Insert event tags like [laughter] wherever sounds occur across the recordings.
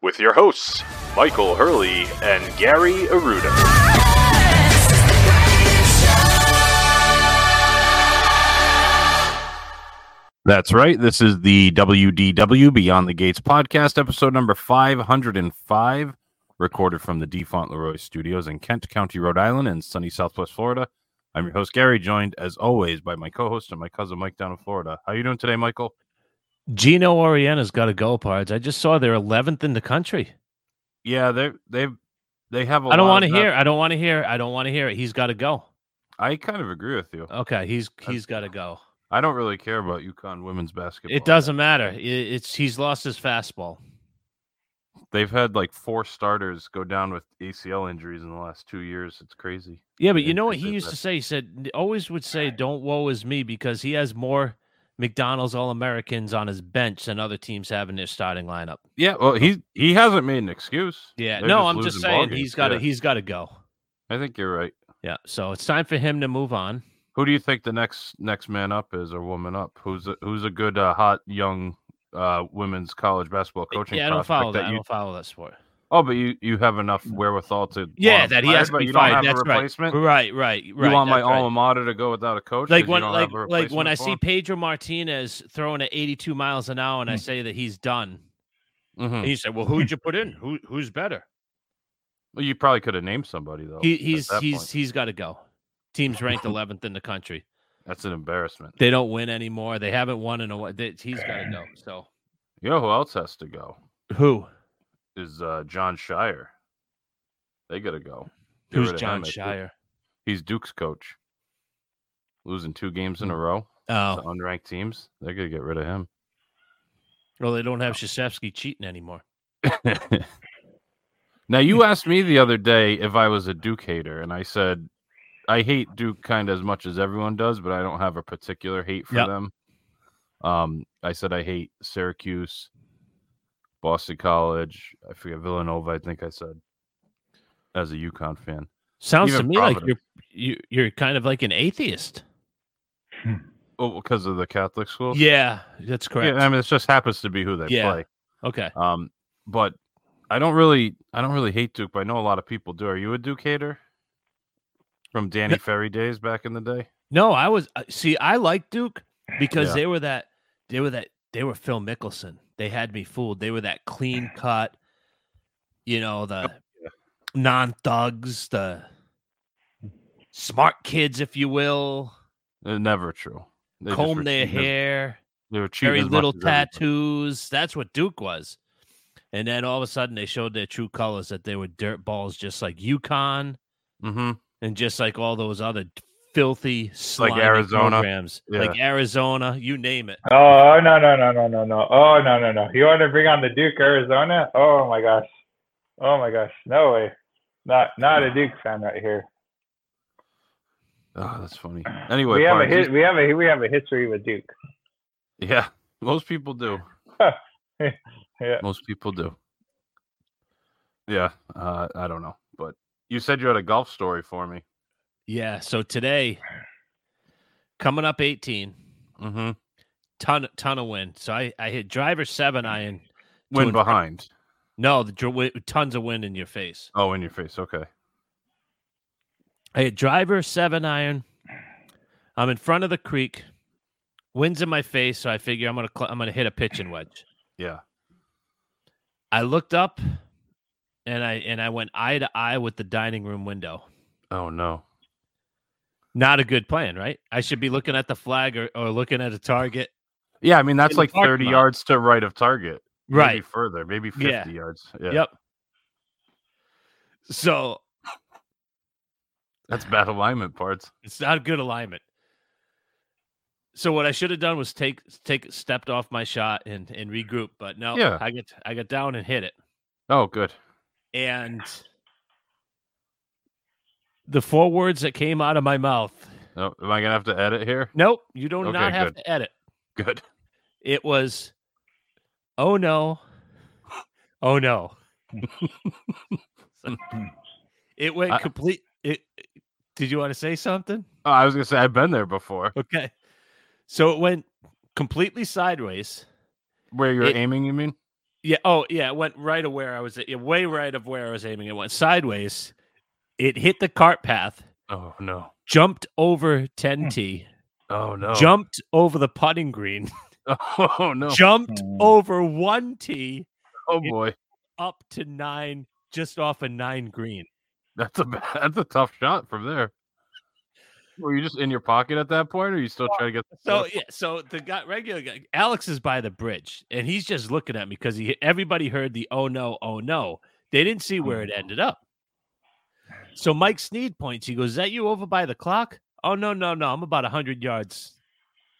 with your hosts, Michael Hurley and Gary Aruda. That's right. This is the WDW Beyond the Gates podcast, episode number 505, recorded from the DeFont Leroy Studios in Kent County, Rhode Island, and sunny Southwest Florida. I'm your host Gary, joined as always by my co-host and my cousin Mike down in Florida. How you doing today, Michael? Geno Auriemma's got to go, Pards. I just saw they're 11th in the country. Yeah, they they they have. I I don't want to hear. I don't want to hear. I don't want to hear it. He's got to go. I kind of agree with you. Okay, he's he's got to go. I don't really care about UConn women's basketball. It doesn't matter. It, it's he's lost his fastball. They've had like four starters go down with ACL injuries in the last two years. It's crazy. Yeah, but you know what he used that. to say? He said always would say, "Don't woe is me," because he has more McDonald's All Americans on his bench than other teams have in their starting lineup. Yeah, well, he he hasn't made an excuse. Yeah, They're no, I'm just saying he's got to Yeah, he's got to go. I think you're right. Yeah, so it's time for him to move on. Who do you think the next next man up is or woman up? Who's a, who's a good uh, hot young uh, women's college basketball coaching? yeah, I don't follow that. I you- don't follow that sport. Oh, but you you have enough wherewithal to Yeah, that he has to be you don't fired. have That's a replacement. right. Right, right, right. You want my right. alma mater to go without a coach? like when like like when I see? Pedro Martinez throwing at 82 miles an hour and I say that he's done. Mhm. And you say, "Well, who'd you put in? Who who's better?" Well, you probably could have named somebody though. He, he's he's point. he's got to go. Team's ranked [laughs] 11th in the country. That's an embarrassment. They don't win anymore. They haven't won in a while. He's got to go. So You know who else has to go? who? Is uh, Jon Scheyer. They gotta go. Get Who's him, Jon Scheyer? He's Duke's coach. Losing two games in a row to Oh, unranked teams. They're gonna get rid of him. well, they don't have Krzyzewski cheating anymore. [laughs] now you asked me the other day if I was a Duke hater, and I said I hate Duke kind of as much as everyone does, but I don't have a particular hate for Yep. them. Um, I said I hate Syracuse, Boston College. I forget Villanova. I think I said as a UConn fan. Sounds to Even me like you're you, you're kind of like an atheist. Oh, because of the Catholic school. Yeah, that's correct. Yeah, I mean, it just happens to be who they Yeah. play. okay. Um, but I don't really, I don't really hate Duke. But I know a lot of people do. Are you a Duke hater? From Danny Ferry days back in the day. No, I was see. I like Duke because Yeah. they were that they were that they were Phil Mickelson. They had me fooled. They were that clean [sighs] cut, you know, the non thugs, the smart kids, if you will, Uh, never true. They comb their cheating hair, They were cheating very little tattoos. That's what Duke was. And then all of a sudden, they showed their true colors that they were dirt balls, just like UConn Mhm. and just like all those other filthy, slimy Arizona. programs, like Arizona, you name it. Oh no no no no no no! Oh no no no! You want to bring on the Duke Arizona? Oh my gosh! Oh my gosh! No way! Not not a Duke fan right here. Oh, that's funny. [clears throat] Anyway, we have a Pards, we have a we have a history with Duke. yeah, most people do. [laughs] Yeah. Most people do. Yeah, uh, I don't know, but you said you had a golf story for me. Yeah. So today, coming up 18, Mm-hmm. ton ton of wind. So I I hit driver seven iron. Wind Win in front- behind. No, the tons of wind in your face. Oh, in your face. Okay. I hit driver seven iron. I'm in front of the creek. Wind's in my face, so I figure I'm gonna cl- I'm gonna hit a pitching wedge. Yeah. I looked up, and I and I went eye to eye with the dining room window. Oh no. Not a good plan, right? I should be looking at the flag or, or looking at a target. Yeah, I mean that's like 30 lot. yards to right of target. Maybe Right. further, maybe 50 Yeah. yards. Yeah. Yep. So That's bad alignment parts. it's not good alignment. So what I should have done was take take stepped off my shot and and regroup, but no, Yeah. I get I got down and hit it. Oh, good. And the four words that came out of my mouth. Oh, am I gonna have to edit here? Nope, you do Okay, not have good. to edit. Good. It was oh no. Oh no. [laughs] it went I- complete it did you want to say something? Oh, I was gonna say I've been there before. Okay. So it went completely sideways. Where you're It- aiming, you mean? Yeah. Oh, yeah. It went right of where I was. Yeah, way right of where I was aiming. It went sideways. It hit the cart path, Oh no. jumped over 10T, Oh no. jumped over the putting green, [laughs] [laughs] Oh no. jumped Mm. over 1T Oh boy. up to nine, just off a nine green. That's a that's a tough shot from there. Were you just in your pocket at that point, or are you still trying to get? The So score? yeah, so the guy regular guy, Alex is by the bridge, and he's just looking at me because he everybody heard the oh no, oh no. They didn't see where it ended up. So Mike Sneed points. He goes, "Is that you over by the clock?" Oh no, no, no. I'm about hundred yards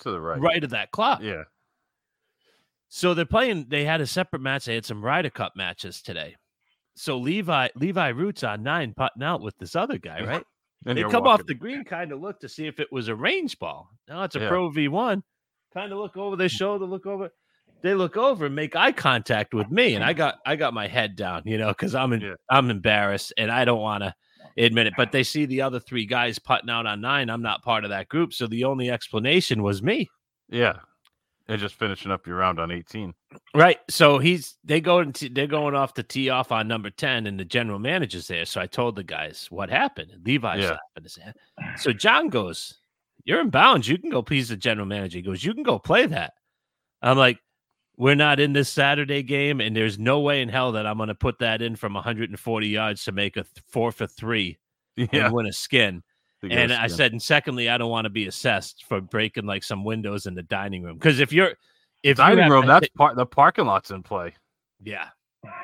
to the right. right of that clock. Yeah. So they're playing. They had a separate match. They had some Ryder Cup matches today. So Levi Levi Roots on nine putting out with this other guy, right? And they come off the green, kind of look to see if it was a range ball. No, it's a Yeah. Pro V1. Kind of look over their mm. shoulder, look over. They look over and make eye contact with me, and I [laughs] got I got my head down, you know, because I'm in, Yeah. I'm embarrassed and I don't want to admit it. But they see the other three guys putting out on nine. I'm not part of that group, so the only explanation was me. Yeah. And just finishing up your round on 18. Right. So he's they go into they're going off to tee off on number 10 and the general manager's there. So I told the guys what happened. And Levi's Yeah. laughing. So John goes, You're in bounds. You can go please the general manager. He goes, You can go play that. I'm like, We're not in this Saturday game, and there's no way in hell that I'm gonna put that in from 140 yards to make a th- four for three Yeah. and win a skin. to And I said, and secondly, I don't want to be assessed for breaking like some windows in the dining room. Because if you're if you dining have room. That's hit- part. The parking lot's in play yeah.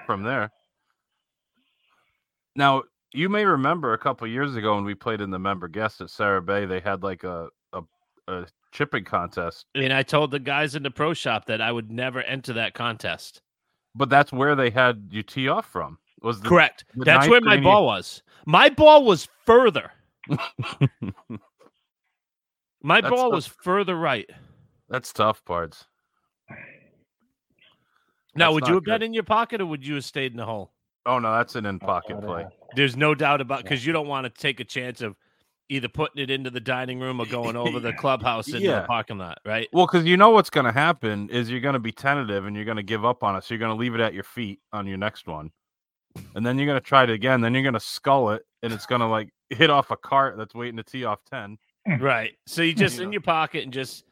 from there. Now you may remember a couple years ago when we played in the member guest at Sara Bay. They had like a a, a chipping contest, And I told the guys in the pro shop that I would never enter that contest. but that's where they had you tee off from. Was the, Correct. the That's where my green you- ball was. My ball was further. [laughs] My That's ball the- was further right. That's tough parts. Now, That's would you have been in your pocket or would you have stayed in the hole? Oh no, that's an in pocket play. There's no doubt about because you don't want to take a chance of either putting it into the dining room or going over the [laughs] clubhouse into Yeah. the parking lot, right? Well, because you know what's going to happen is you're going to be tentative and you're going to give up on it. So you're going to leave it at your feet on your next one, and then you're going to try it again. Then you're going to skull it, and it's going to like hit off a cart that's waiting to tee off ten. Right. So you just in your pocket and just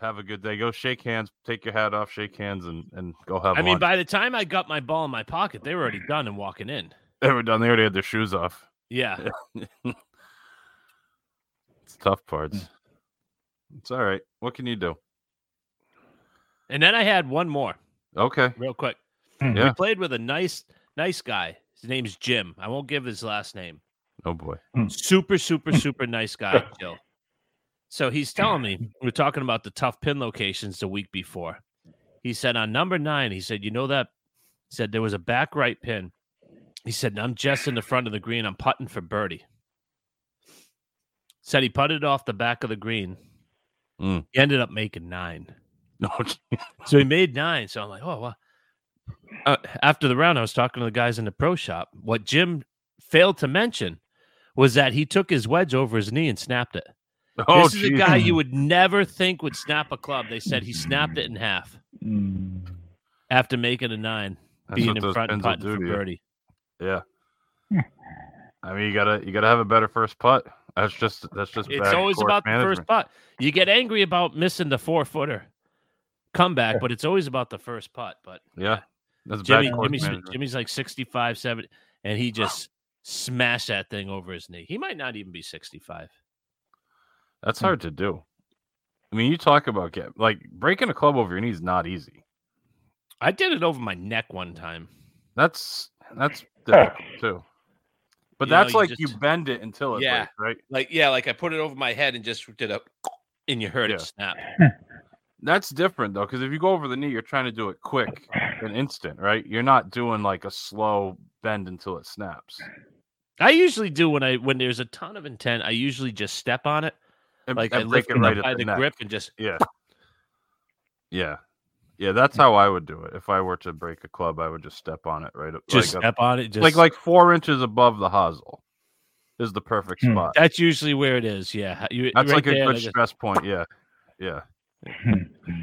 Have a good day. Go shake hands. Take your hat off. Shake hands and and go have. I mean, by the time I got my ball in my pocket, they were already done and walking in. they were done. They already had their shoes off. Yeah. [laughs] It's tough parts. Hmm. It's all right. What can you do? And then I had one more Okay. real quick. Hmm. Yeah. We played with a nice, nice guy. His name's Jim. I won't give his last name. Oh boy. Hmm. Super, super, hmm. super nice guy, [laughs] Jill. So he's telling me we're talking about the tough pin locations the week before. He said on number nine, he said, you know that he said there was a back right pin. He said, I'm just in the front of the green. I'm putting for birdie. Said he putted off the back of the green. Mm. He ended up making nine. [laughs] No. So he made nine. So I'm like, oh, well. Uh, after the round, I was talking to the guys in the pro shop. What Jim failed to mention was that he took his wedge over his knee and snapped it. [laughs] oh, this is a guy you would never think would snap a club. They said he snapped it in half Mm. after making a nine, That's being in front and putting for birdie. Yeah. I mean, you gotta you gotta have a better first putt. That's just that's just. It's bad always course about the first putt. You get angry about missing the four footer comeback, but it's always about the first putt. But Yeah, that's Jimmy, bad Jimmy's, management. Jimmy's like 65, 70, and he just smashed that thing over his knee. He might not even be 65. That's hmm. hard to do. I mean, you talk about get like breaking a club over your knee is not easy. I did it over my neck one time. That's that's difficult too. But You know, that's you like just- you bend it until it Yeah. breaks, right? Like yeah, like I put it over my head and just did a, [sniffs] and you heard Yeah. it snap. [laughs] That's different though, because if you go over the knee, you're trying to do it quick and instant, right? You're not doing like a slow bend until it snaps. I usually do when I when there's a ton of intent. I usually just step on it, And, like and I break lift it it right up by the the, grip and just Yeah. [sniffs] Yeah. Yeah, that's how I would do it. If I were to break a club, I would just step on it right up just like, up- step on it. Just like like four inches above the hosel is the perfect Hmm. spot. that's usually where it is. Yeah, you, That's right like a there, I good just- stress point. Yeah. Yeah.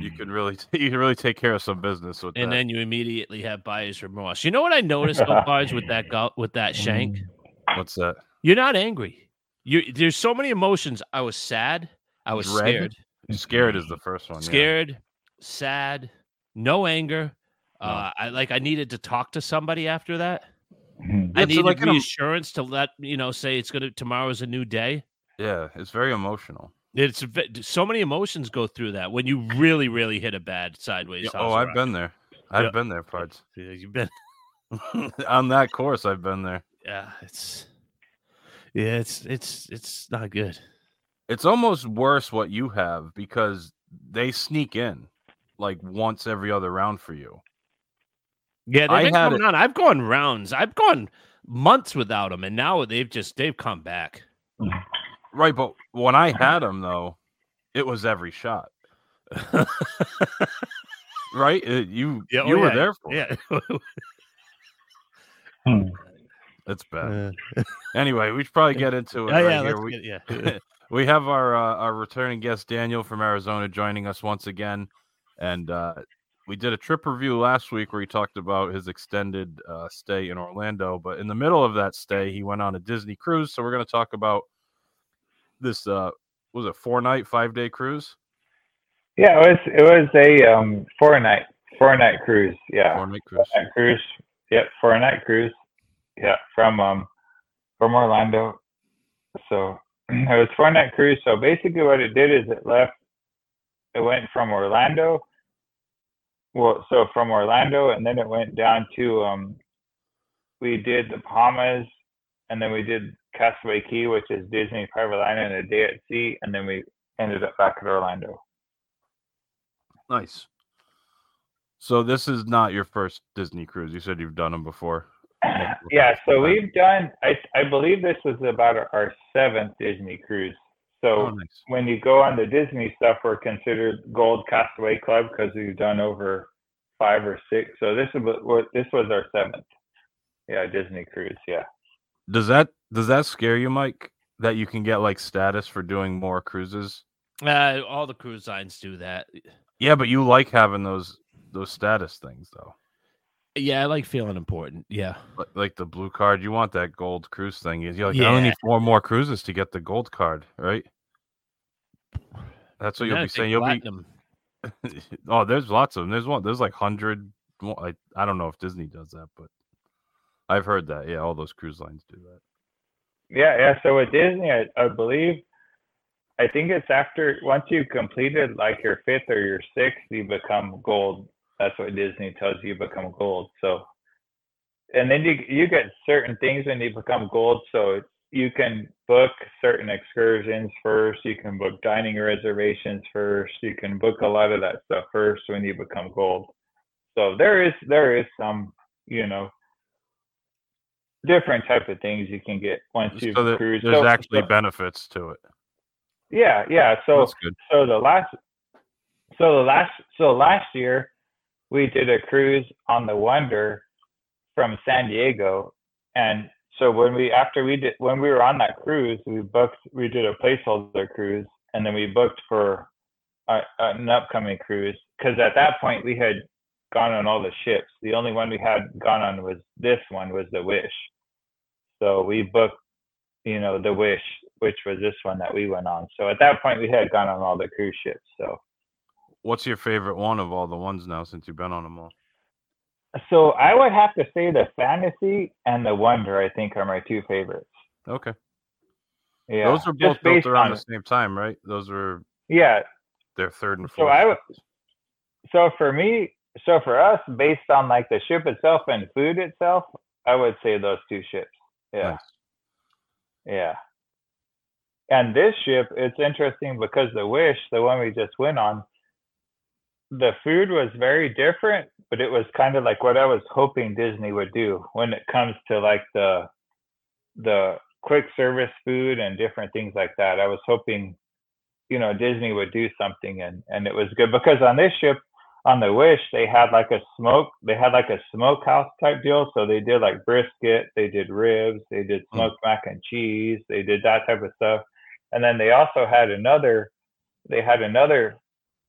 You [laughs] can really [laughs] you can really take care of some business with and that. then you immediately have buyer's remorse. You know what I noticed Barge, with that go- with that shank? What's that? You're not angry. You there's so many emotions. I was sad. I was Dread? scared. Scared is the first one. yeah. Scared, sad, no anger. Uh, I like I needed to talk to somebody after that. Mhm. I needed like reassurance to let you know say it's gonna tomorrow's a new day. Yeah, it's very emotional. It's so many emotions go through that when you really, really hit a bad sideways. Yeah, oh, I've rock. been there. I've Yeah. been there, parts. Yeah, You've been, [laughs] On that course, I've been there. yeah. It's, yeah, it's it's it's not good. It's almost worse what you have because they sneak in like once every other round for you. Yeah, I they've been coming on. I've gone rounds. I've gone months without them, and now they've just they've come back. Right, but when I had them though, it was every shot. right? It- you [laughs] Yeah, oh, you were yeah, there for it. Yeah. [laughs] Hmm. It's bad. Anyway, we should probably get into it. Oh, right yeah, here. We- get- yeah. [laughs] we have our uh, our returning guest Daniel from Arizona joining us once again, and uh, we did a trip review last week where he talked about his extended uh, stay in Orlando. But in the middle of that stay, he went on a Disney cruise. So we're going to talk about this. Uh, was it four night, five day cruise? Yeah, it was it was a um four night four night cruise. Yeah, Four night cruise. night cruise. Yep, four night cruise. Yeah, from um from Orlando. So [clears throat] it was four night cruise. So basically, what it did is it left. It went from Orlando. Well, so from Orlando, and then it went down to um. We did the Bahamas, and then we did Castaway Cay, which is Disney Private Island, and a day at sea, and then we ended up back at Orlando. Nice. So this is not your first Disney cruise. You said you've done them before. yeah, so we've done. I I believe this was about our, our seventh Disney cruise. So Oh, nice. when you go on the Disney stuff, we're considered Gold Castaway Club because we've done over five or six. So this is what this was our seventh. Yeah, Disney cruise. Yeah. Does that does that scare you, Mike? That you can get like status for doing more cruises? Uh, all the cruise lines do that. Yeah, but you like having those those status things though. Yeah, I like feeling important. Yeah. Like, like the blue card, you want that gold cruise thing. You're like, I only need four more cruises to get the gold card, right? That's what And you'll be saying. You'll platinum. be. [laughs] oh, there's lots of them. There's one. There's like hundred. I I don't know if Disney does that, but I've heard that. Yeah, all those cruise lines do that. Yeah, yeah. So with Disney, I, I believe, I think it's after once you've completed like your fifth or your sixth, you become gold. That's what Disney tells you, you become gold. So, and then you you get certain things when you become gold. So you can book certain excursions first. You can book dining reservations first. You can book a lot of that stuff first when you become gold. So there is there is some you know different type of things you can get once you've So there- cruised. there's So- actually so- benefits to it. yeah, yeah. So That's good. so the last so the last so last year we did a cruise on the Wonder from San Diego and so when we after we did when we were on that cruise we booked we did a placeholder cruise and then we booked for a, an upcoming cruise because at that point we had gone on all the ships the only one we had gone on was this one was the Wish so we booked you know the Wish which was this one that we went on. So at that point, we had gone on all the cruise ships. So, What's your favorite one of all the ones now since you've been on them all? So I would have to say the Fantasy and the Wonder. I think are my two favorites. Okay. Yeah, Those are both built around the same time, right? Those were Yeah, their third and fourth. So. I w- ships. so for me, so for us, based on like the ship itself and food itself, I would say those two ships. Yeah, Nice. yeah. And this ship, it's interesting because the Wish, the one we just went on, the food was very different, but it was kind of like what I was hoping Disney would do when it comes to like the the quick service food and different things like that. I was hoping, you know, Disney would do something and and it was good because on this ship on the Wish they had like a smoke they had like a smokehouse type deal. So they did like brisket, they did ribs, they did hmm. smoked mac and cheese, they did that type of stuff. And then they also had another they had another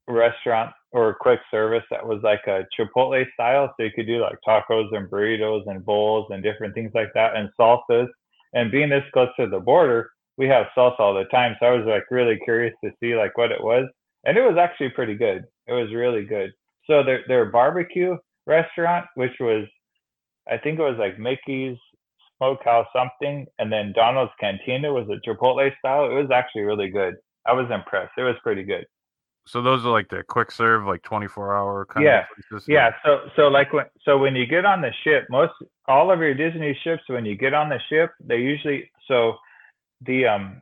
restaurant or a quick service that was like a Chipotle style. So you could do like tacos and burritos and bowls and different things like that and salsas. And being this close to the border, we have salsa all the time. So I was like really curious to see like what it was. And it was actually pretty good. It was really good. So their their barbecue restaurant, which was I think it was like Mickey's Smokehouse something, and then Donald's Cantina was a Chipotle style. It was actually really good. I was impressed. It was pretty good. So those are like the quick serve, like twenty four hour kind Yeah. of places. Yeah, so so like when so when you get on the ship, most all of your Disney ships when you get on the ship, they usually so the um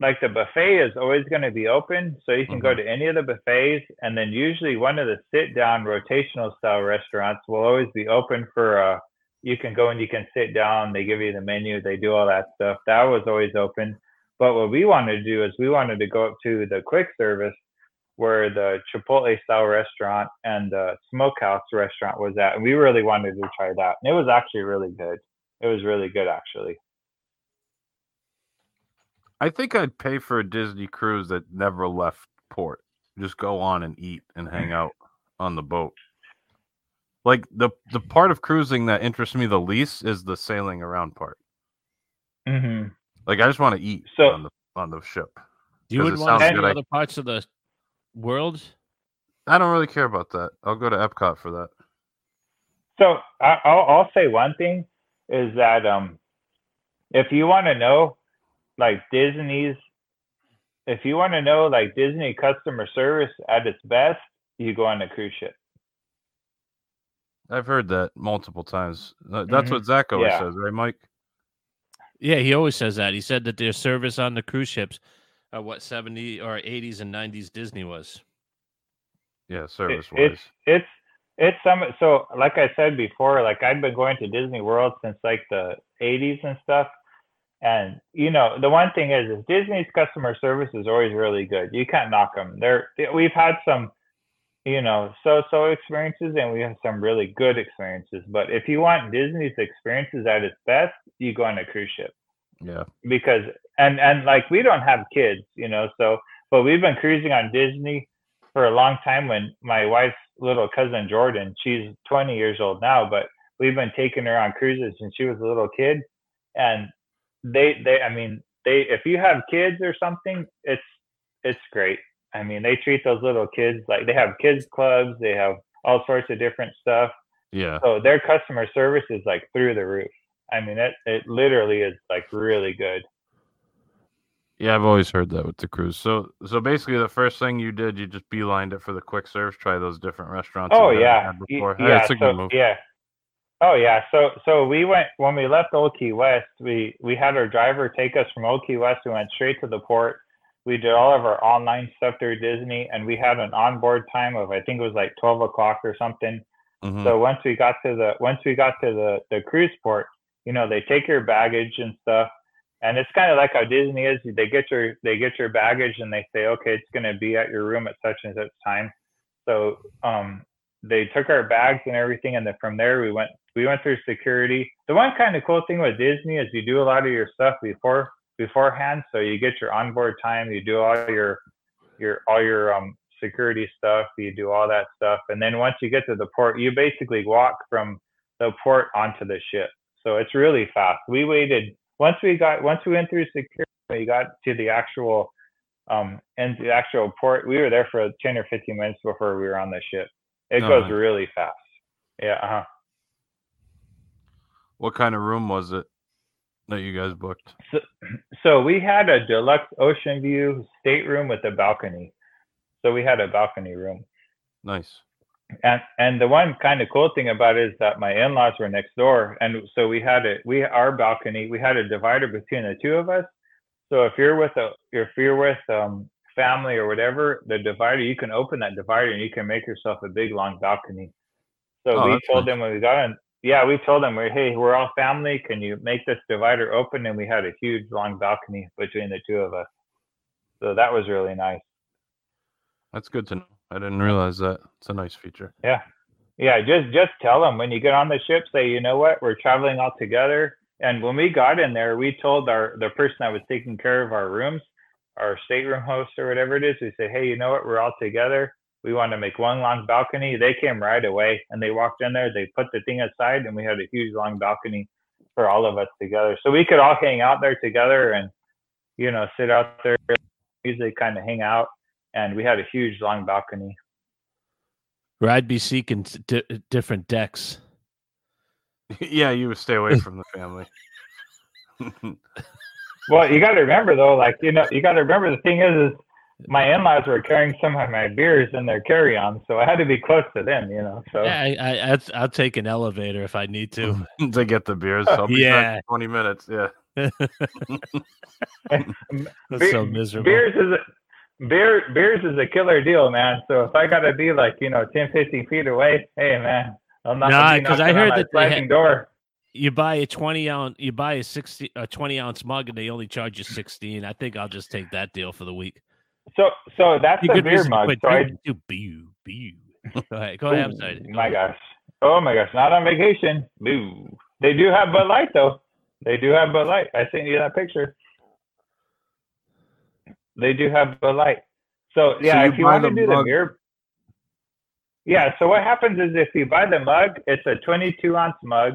like the buffet is always going to be open, so you can go to any of the buffets, and then usually one of the sit down rotational style restaurants will always be open for uh you can go and you can sit down, they give you the menu, they do all that stuff. That was always open. But what we wanted to do is we wanted to go up to the quick service where the Chipotle style restaurant and the smokehouse restaurant was at. And we really wanted to try that. And it was actually really good. It was really good actually. I think I'd pay for a Disney cruise that never left port. Just go on and eat and hang [laughs] out on the boat. Like the the part of cruising that interests me the least is the sailing around part. Mm-hmm. Like I just want to eat So- on the on the ship. You would it want to sounds see good. I- other parts of the world. I don't really care about that. I'll go to Epcot for that. So I, I'll, I'll say one thing is that um, if you want to know like Disney's, if you want to know like Disney customer service at its best, you go on a cruise ship. I've heard that multiple times. That's Mhm. what Zach always Yeah. says, right, Mike? Yeah, he always says that. He said that their service on the cruise ships, uh, what seventy or eighties and nineties Disney was. Yeah, It- service it's wise. it's it's some so like I said before, like I'd been going to Disney World since like the 80s and stuff. And you know, the one thing is, is Disney's customer service is always really good. You can't knock them. They're we've had some, you know, so-so experiences, and we have some really good experiences. But if you want Disney's experiences at its best, you go on a cruise ship Yeah. because and and like we don't have kids, you know, so but we've been cruising on Disney for a long time when my wife's little cousin Jordan, she's 20 years old now, but we've been taking her on cruises since she was a little kid and they they I mean, they if you have kids or something, it's it's great. I mean, they treat those little kids like they have kids clubs, they have all sorts of different stuff. Yeah. So their customer service is like through the roof. I mean, it it literally is like really good. Yeah, I've always heard that with the cruise. So so basically the first thing you did, you just beelined it for the quick serves. try those different restaurants. Oh yeah, had Hey, it's a good So move. yeah. Oh yeah. So so we went when we left Old Key West. We we had our driver take us from Old Key West. We went straight to the port. We did all of our online stuff through Disney, and we had an onboard time of I think it was like twelve o'clock or something. Mhm. So once we got to the once we got to the the cruise port, you know, they take your baggage and stuff, and it's kind of like how Disney is. They get your they get your baggage and they say, okay, it's going to be at your room at such and such time. So um, they took our bags and everything, and then from there we went we went through security. The one kind of cool thing with Disney is you do a lot of your stuff before beforehand, so you get your onboard time, you do all your your all your um security stuff, you do all that stuff, and then once you get to the port, you basically walk from the port onto the ship. So it's really fast. We waited once we got once we went through security, we got to the actual um and the actual port. We were there for ten or fifteen minutes before we were on the ship. It Oh, goes really fast. Yeah. Uh-huh. What kind of room was it? that you guys booked? So we had a deluxe ocean view stateroom with a balcony. So we had a balcony room. Nice. And and the one kind of cool thing about it is that my in-laws were next door, and so we had a we our balcony. We had a divider between the two of us. So if you're with a if you're with um family or whatever, the divider you can open that divider and you can make yourself a big long balcony. So Oh, we told nice. them when we got in. Yeah, we told them, we're, hey, we're all family. Can you make this divider open? And we had a huge long balcony between the two of us. So that was really nice. That's good to know. I didn't realize that. It's a nice feature. Yeah. Yeah, just just tell them when you get on the ship, say, you know what, we're traveling all together. And when we got in there, we told our the person that was taking care of our rooms, our stateroom host or whatever it is, we said, hey, you know what, we're all together. We want to make one long balcony. They came right away and they walked in there. They put the thing aside, and we had a huge long balcony for all of us together. So we could all hang out there together and, you know, sit out there, music, kind of hang out. And we had a huge long balcony. Where I'd be seeking s- di- different decks. [laughs] yeah, you would stay away from the family. [laughs] Well, you got to remember though, like you know, you got to remember the thing is, is my in-laws were carrying some of my beers in their carry-on, so I had to be close to them, you know. So Yeah, I, I, I'd, I'll take an elevator if I need to. [laughs] to get the beers. I'll be back Yeah. in 20 minutes. Yeah. That's Be- so miserable. beers is a, beer beers is a killer deal, man. So if I got to be like you know 10, 15 feet away, hey man, I'm not Nah, gonna be 'cause I heard that they had- door. You buy a twenty ounce, you buy a sixty, a twenty ounce mug, and they only charge you sixteen. I think I'll just take that deal for the week. So so that's You the could beer mug. So I, too. Boo, boo. Go ahead. Go ahead. I'm sorry. Ooh, my gosh. Oh my gosh, not on vacation. Boo. They do have Bud Light though. They do have Bud Light. I sent you that picture. They do have Bud Light. So yeah, you if you want to the do the mug- beer. Yeah, so what happens is if you buy the mug, it's a 22 ounce mug,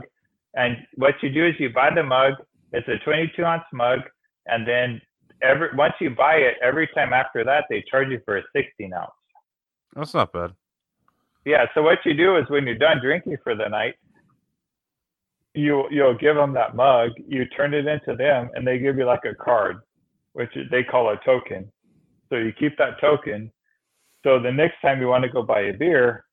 and what you do is you buy the mug. It's a 22 ounce mug, and then every once you buy it, every time after that they charge you for a 16 ounce. That's not bad. Yeah. So what you do is when you're done drinking for the night, you you'll give them that mug. You turn it into them, and they give you like a card, which they call a token. So you keep that token. So the next time you want to go buy a beer,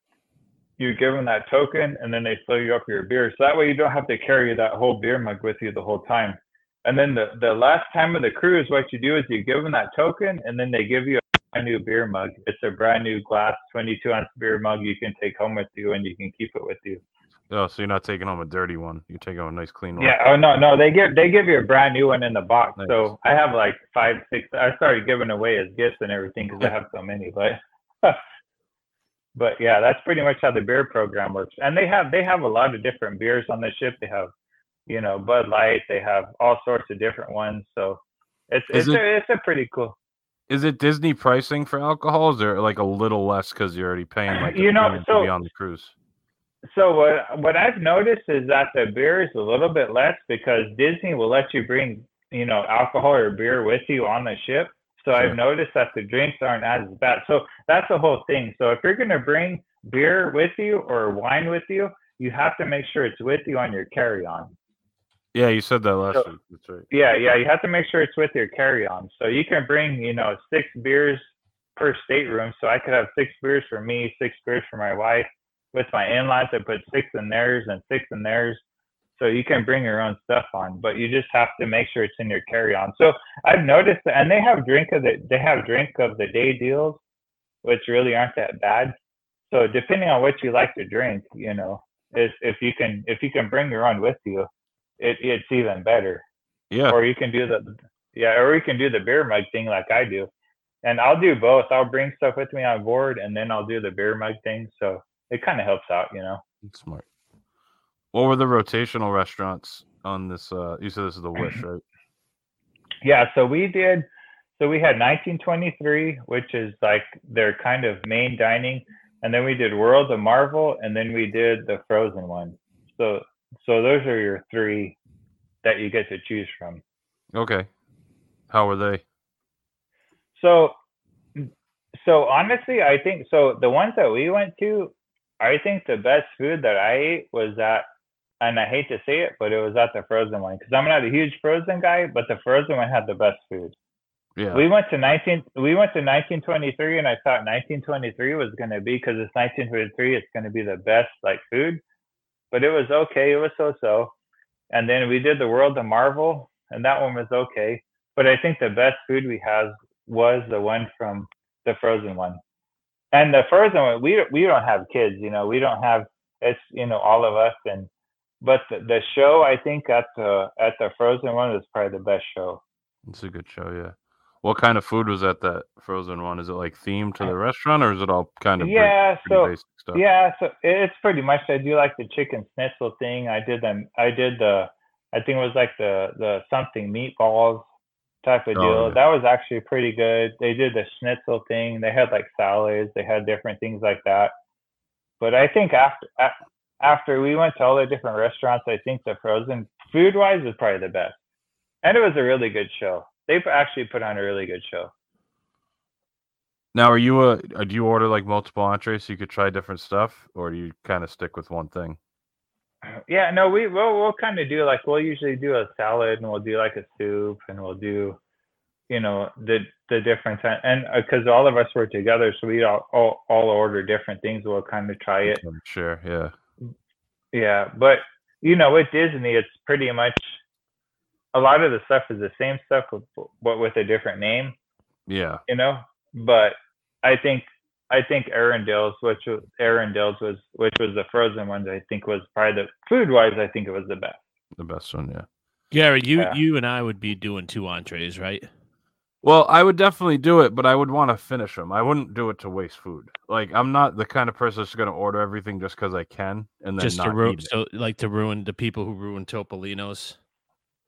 you give them that token, and then they fill you up your beer. So that way you don't have to carry that whole beer mug with you the whole time. And then the the last time of the cruise, what you do is you give them that token, and then they give you a brand new beer mug. It's a brand new glass, 22 ounce beer mug you can take home with you, and you can keep it with you. Oh, so you're not taking home a dirty one. You're taking home a nice clean one. Yeah. Oh no, no, they give they give you a brand new one in the box. Nice. So I have like five, six. I started giving away as gifts and everything because I have so many. But [laughs] but yeah, that's pretty much how the beer program works. And they have they have a lot of different beers on the ship. They have you know Bud Light. They have all sorts of different ones. So it's Is it's it- a, it's a pretty cool. Is it Disney pricing for alcohol? Is there like a little less because you're already paying [laughs] like You know, premium to so- be on the cruise? So what what I've noticed is that the beer is a little bit less because Disney will let you bring you know alcohol or beer with you on the ship. So Sure. I've noticed that the drinks aren't as bad. So that's the whole thing. So if you're gonna bring beer with you or wine with you, you have to make sure it's with you on your carry-on. Yeah, you said that last So- week. That's right. Yeah, yeah, you have to make sure it's with your carry-on. So you can bring you know six beers per stateroom. So I could have six beers for me, six beers for my wife. With my in-laws, I put six in theirs and six in theirs. So you can bring your own stuff on, but you just have to make sure it's in your carry-on. So I've noticed that, and they have drink of the they have drink of the day deals, which really aren't that bad. So depending on what you like to drink, you know, if if you can if you can bring your own with you, it it's even better Yeah. or you can do the yeah, or you can do the beer mug thing like I do. And I'll do both. I'll bring stuff with me on board and then I'll do the beer mug thing. So it kind of helps out, you know. That's smart. What were the rotational restaurants on this? Uh, you said this is the Wish, [clears throat] right? Yeah, so we did so we had 1923, which is like their kind of main dining, and then we did World of Marvel and then we did the Frozen one. So so those are your three that you get to choose from. Okay. How were they? So, so honestly, I think so. The ones that we went to, I think the best food that I ate was at and I hate to say it, but it was at the frozen one because I'm not a huge frozen guy, but the frozen one had the best food. Yeah. We went to 19. We went to 1923, and I thought 1923 was going to be because it's 1923. It's going to be the best like food, but it was okay. It was so-so. And then we did the World of Marvel, and that one was okay. But I think the best food we had was the one from the frozen one. And the frozen one, we we don't have kids, you know, we don't have it's you know all of us and but the, the show I think at the at the frozen one is probably the best show. It's a good show, yeah. What kind of food was at that frozen one? Is it like themed to the restaurant or is it all kind of Yeah, pretty so basic stuff? Yeah, so it's pretty much. I do like the chicken schnitzel thing. I did them. I did the. I think it was like the the something meatballs type of Oh, deal. yeah. That was actually pretty good. They did the schnitzel thing. They had like salads. They had different things like that. But I think after after we went to all the different restaurants, I think the frozen food wise is probably the best. And it was a really good show. They've actually put on a really good show. Now, are you a uh, do you order like multiple entrees so you could try different stuff, or do you kind of stick with one thing? Yeah, no, we we'll we'll kind of do like we'll usually do a salad and we'll do like a soup and we'll do, you know, the the different and uh, because all of us were together, so we all, all all order different things. We'll kind of try it. Sure, yeah. Yeah, but you know, with Disney, it's pretty much a lot of the stuff is the same stuff, but with a different name. Yeah. You know, but I think I think Arendelles, which was Arendelles was which was the frozen ones, I think was probably the food wise, I think it was the best. The best one, yeah. Gary, you Yeah. you and I would be doing two entrees, right? Well, I would definitely do it, but I would want to finish them. I wouldn't do it to waste food. Like I'm not the kind of person that's going to order everything just because I can and then Just to ruin, eat it. so like to ruin the people who ruin Topolino's.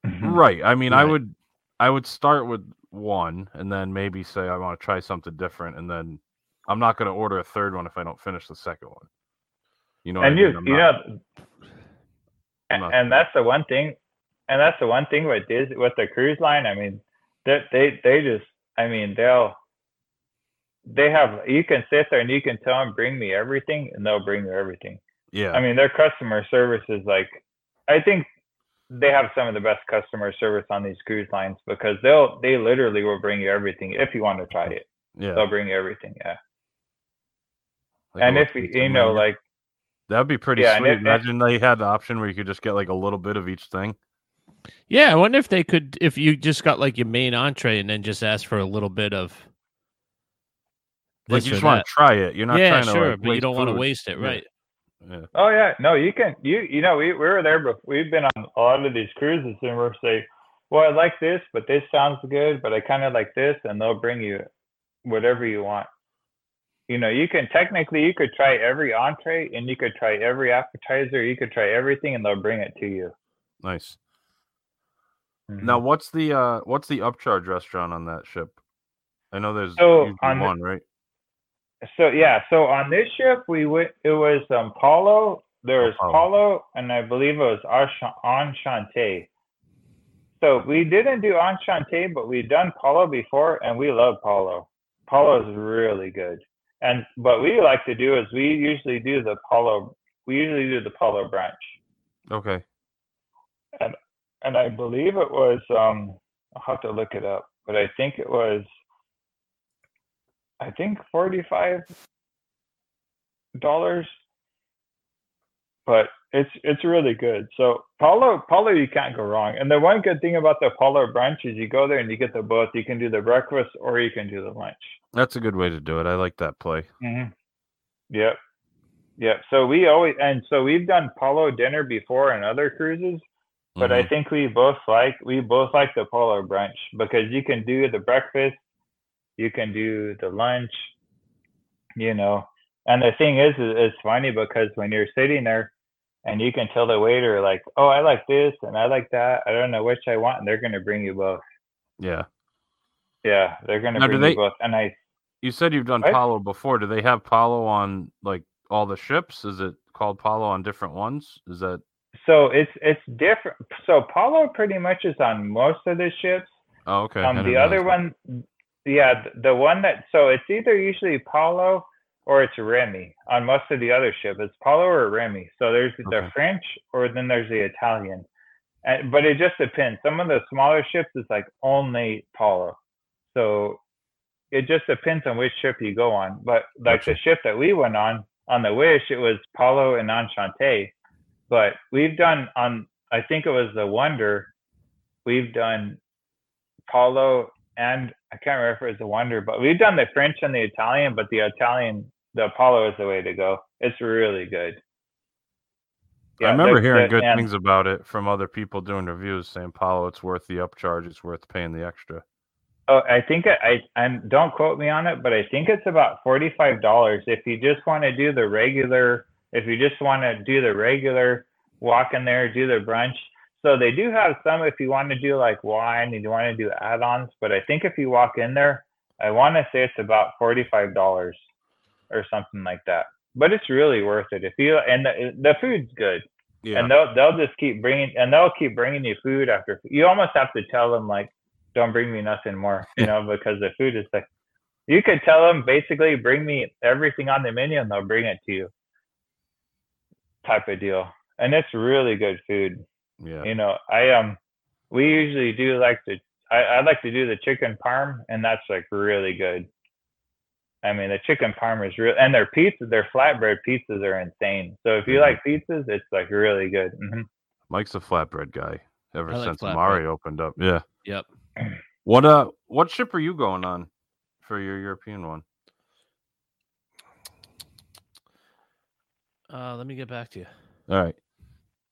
Mm-hmm. Right. I mean, I would I would start with one and then maybe say I want to try something different and then I'm not going to order a third one if I don't finish the second one. You know, and I you? I'm you not- know not- and that's the one thing and that's the one thing with Disney with the cruise line i mean they they they just i mean they'll they have you can sit there and you can tell them bring me everything and they'll bring you everything yeah. i mean their customer service is like i think they have some of the best customer service on these cruise lines because they'll they literally will bring you everything if you want to try it yeah. they'll bring you everything yeah Like and if you know menu. like That'd be pretty Yeah, sweet. if- if- Imagine they had the option where you could just get like a little bit of each thing. Yeah, I wonder if they could if you just got like your main entree and then just ask for a little bit of Like you just want to try it. You're not yeah, trying to sure, like, but you don't want to waste it, Yeah. right? Yeah. Oh yeah, no, you can. You you know, we we were there, but we've been on a lot of these cruises, and we're say, well, I like this, but this sounds good, but I kind of like this, and they'll bring you whatever you want. You know, you can technically you could try every entree, and you could try every appetizer, you could try everything, and they'll bring it to you. Nice. Mhm. Now, what's the uh what's the upcharge restaurant on that ship? I know there's So, on the- one, right? So yeah, so on this ship we went. It was um Palo. There was Apollo. Palo, and I believe it was Enchante. So we didn't do Enchante, but we've done Palo before, and we love Palo. Palo is really good. And what we like to do is we usually do the Palo. We usually do the Palo brunch, Okay. And and I believe it was. Um, I'll have to look it up, but I think it was. I think forty-five dollars, but it's it's really good. So Palo, Palo, you can't go wrong. And the one good thing about the Palo brunch is you go there and you get the both. You can do the breakfast or you can do the lunch. That's a good way to do it. I like that play. Mm-hmm. Yep, yep. So we always and so we've done Palo dinner before on other cruises, but I Mhm. think we both like we both like the Palo brunch because you can do the breakfast, you can do the lunch, you know. And the thing is, is it's funny because when you're sitting there and you can tell the waiter like, oh, I like this and I like that. I don't know which I want, and they're gonna bring you both. yeah. Yeah, they're gonna bring they- you both. And I You said you've done Right. Palo before. Do they have Palo on like all the ships? Is it called Palo on different ones? Is that so it's it's different. So Palo pretty much is on most of the ships. oh okay. Um, the other one, yeah, th- the one that so it's either usually Palo or it's Remy. On most of the other ships, it's Palo or Remy. So there's the French, or then there's the Italian. And, but it just depends. Some of the smaller ships is like only Palo. So it just depends on which ship you go on. But like the ship that we went on on the Wish, it was Palo and Enchante. But we've done on I think it was the Wonder. We've done Palo and I can't remember if it was the Wonder, but we've done the French and the Italian. But the Italian, the Apollo is the way to go. It's really good. I remember hearing good and- things about it from other people doing reviews saying Palo, it's worth the upcharge, it's worth paying the extra. Oh, I think I, I and don't quote me on it, but I think it's about forty five dollars if you just want to do the regular. If you just want to do the regular, walk in there, do the brunch. So they do have some if you want to do like wine and you want to do add-ons. But I think if you walk in there, I want to say it's about forty five dollars or something like that. But it's really worth it if you and the, the food's good. Yeah. And they'll they'll just keep bringing and they'll keep bringing you food after. You almost have to tell them like, don't bring me nothing more, you know, because the food is like. You could tell them basically bring me everything on the menu and they'll bring it to you. Type of deal, and it's really good food. yeah. You know, I um, we usually do like the I, I like to do the chicken parm, and that's like really good. I mean, the chicken parm is real, and their pizza, their flatbread pizzas are insane. So if you Mhm. like pizzas, it's like really good. hmm Mike's a flatbread guy ever like since flatbread. Mari opened up. Yeah. Yep. What uh what ship are you going on for your European one? Uh, let me get back to you. All right.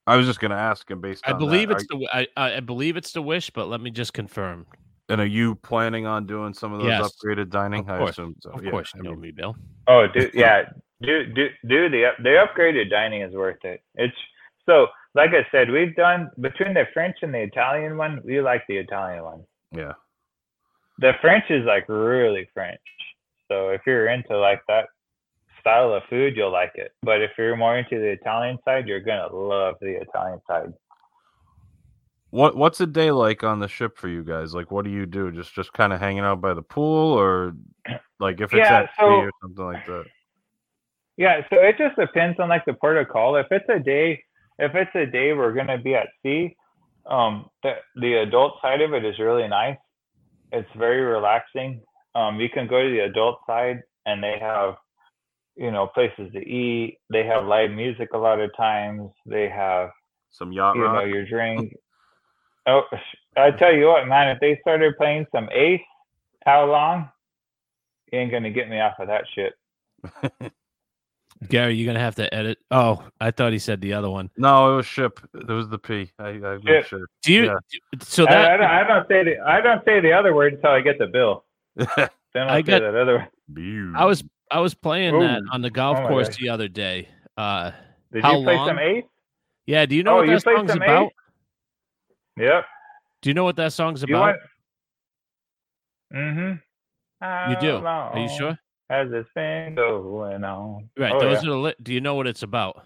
I was just gonna ask him based I on believe that. it's the I, I I believe it's the wish, but let me just confirm. Are, and are you planning on doing some of those Yes. upgraded dining? Of I course. assume so. Of yeah, course, I you know mean, me, Bill. Oh, do yeah, do do do the the upgraded dining is worth it. It's so like I said, we've done between the French and the Italian one. We like the Italian one. yeah. The French is like really French. So if you're into like that style of food, you'll like it. But if you're more into the Italian side, you're gonna love the Italian side. What what's a day like on the ship for you guys? Like what do you do? Just just kind of hanging out by the pool or like if it's Yeah, at sea so- or something like that? Yeah, so it just depends on like the protocol. If it's a day, if it's a day we're gonna be at sea, um, the the adult side of it is really nice. It's very relaxing. Um, you can go to the adult side and they have, you know, places to eat. They have live music a lot of times. They have, Some yacht you know, your drink. Oh, I tell you what, man, if they started playing some Ace, how long? You ain't gonna get me off of that shit. [laughs] Gary, you're gonna have to edit. Oh, I thought he said the other one. No, it was ship. It was the P. I, I made Ship. sure. Do you? Yeah. So I, I, that don't, I don't say the I don't say the other word until I get the bill. [laughs] Then I'll I say got- that other. Beaut. I was I was playing that on the golf Oh course gosh. the other day. Uh, Did How you play long? some Ace? yeah. Do you know Oh, what you that song's about? Ace? Yep. Do you know what that song's about? Mm-hmm. You do. Are you sure? Has this been going on? Right. Oh, those yeah. are the. Li- do you know what it's about?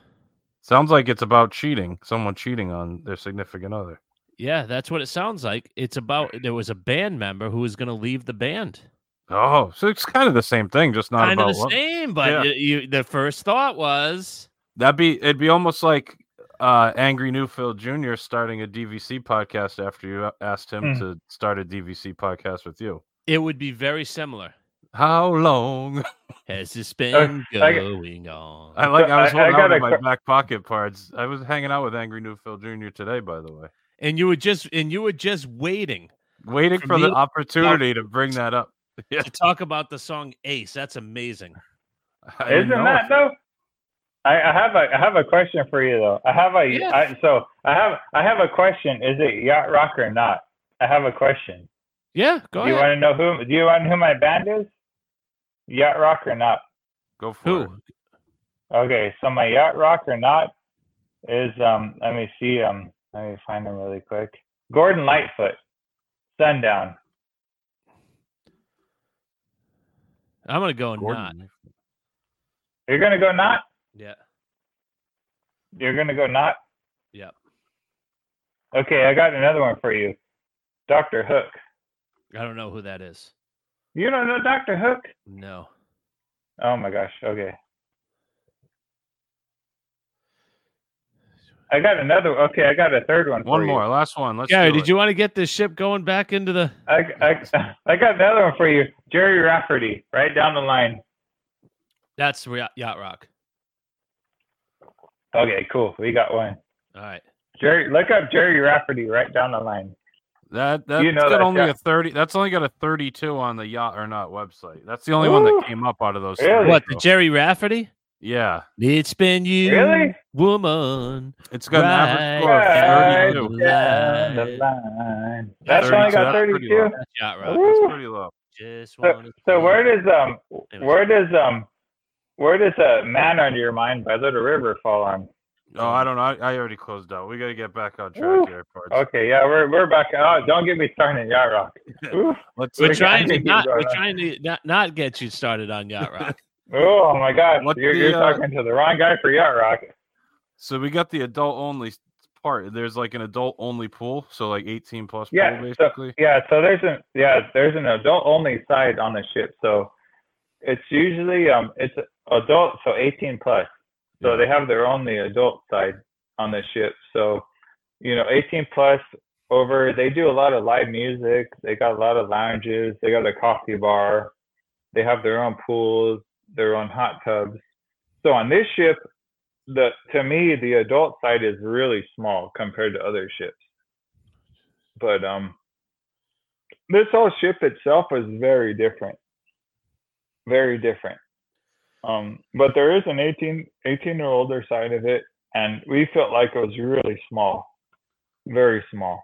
Sounds like it's about cheating. Someone cheating on their significant other. Yeah, that's what it sounds like. It's about there was a band member who was going to leave the band. Oh, so it's kind of the same thing, just not Kind of the love. same, but Yeah. y- you, the first thought was That'd be it'd be almost like uh Angry Newfield Jr. starting a DVC podcast after you asked him Mm. to start a DVC podcast with you. it would be very similar. How long? Has this [laughs] been I- going on? I like. I was I- I holding out in my que- back pocket parts. I was hanging out with Angry Newfield Jr. today, by the way, and you were just and you were just waiting waiting For for, the opportunity to bring that up. [laughs] Yeah, to talk about the song Ace. That's amazing. I Isn't that though? I, I have a I have a question for you though. I have a Yeah. I, so I have I have a question. Is it yacht rock or not? I have a question. Yeah, go do you want to know who? Do you want to know who my band is? Yacht rock or not? Go for Who? it. Okay, so my yacht rock or not is um. Let me see um. Let me find him really quick. Gordon Lightfoot, Sundown. I'm gonna go not. Gordon. You're gonna go not. Yeah. You're gonna go not. Yep. Okay, I got another one for you. Doctor Hook. I don't know who that is. You don't know Doctor Hook? No. Oh my gosh. Okay. I got another. Okay, I got a third one. One for more, You. last one. Let's Gary, did it. you want to get this ship going back into the? I, I, [laughs] I got another one for you. Gerry Rafferty, right down the line. That's Ri- yacht rock. Okay, cool. We got one. All right. Jerry, look up Gerry Rafferty right down the line. That that's You know got that only guy- a thirty. That's only got a thirty-two on the yacht or not website. That's the only one that came up out of those. Really? What the Gerry Rafferty? Yeah, It's been you, Really? woman. it's got an average score Right of thirty-two. down the Line. line. That's 32, only got that's pretty 32. low. That's yacht rock. Ooh. That's pretty low. Just So, so where does um where does um where does uh, "Man Under Your Mind" by Little River fall on? Oh, I don't know. I, I already closed out. We got to get back on track Ooh. here, parts. Okay, yeah, we're we're back. Oh, don't get me started on yacht rock. [laughs] Ooh. Let's We're We trying gotta not. We're on. trying to not, not get you started on yacht rock. [laughs] Oh my God, What's you're, the, you're uh, talking to the wrong guy for yacht rock. So we got the adult only part. There's like an adult only pool, so like 18 plus Yeah, pool so- basically. Yeah, so there's an yeah there's an adult only side on the ship. So it's usually um it's adult so 18 plus. So they have their only adult side on the ship. So you know 18 plus over. They do a lot of live music. They got a lot of lounges. They got a coffee bar. They have their own pools, their own hot tubs. So on this ship, the to me the adult side is really small compared to other ships. But um this whole ship itself is very different. Very different. Um, but there is an 18, 18 or older side of it, and we felt like it was really small, very small.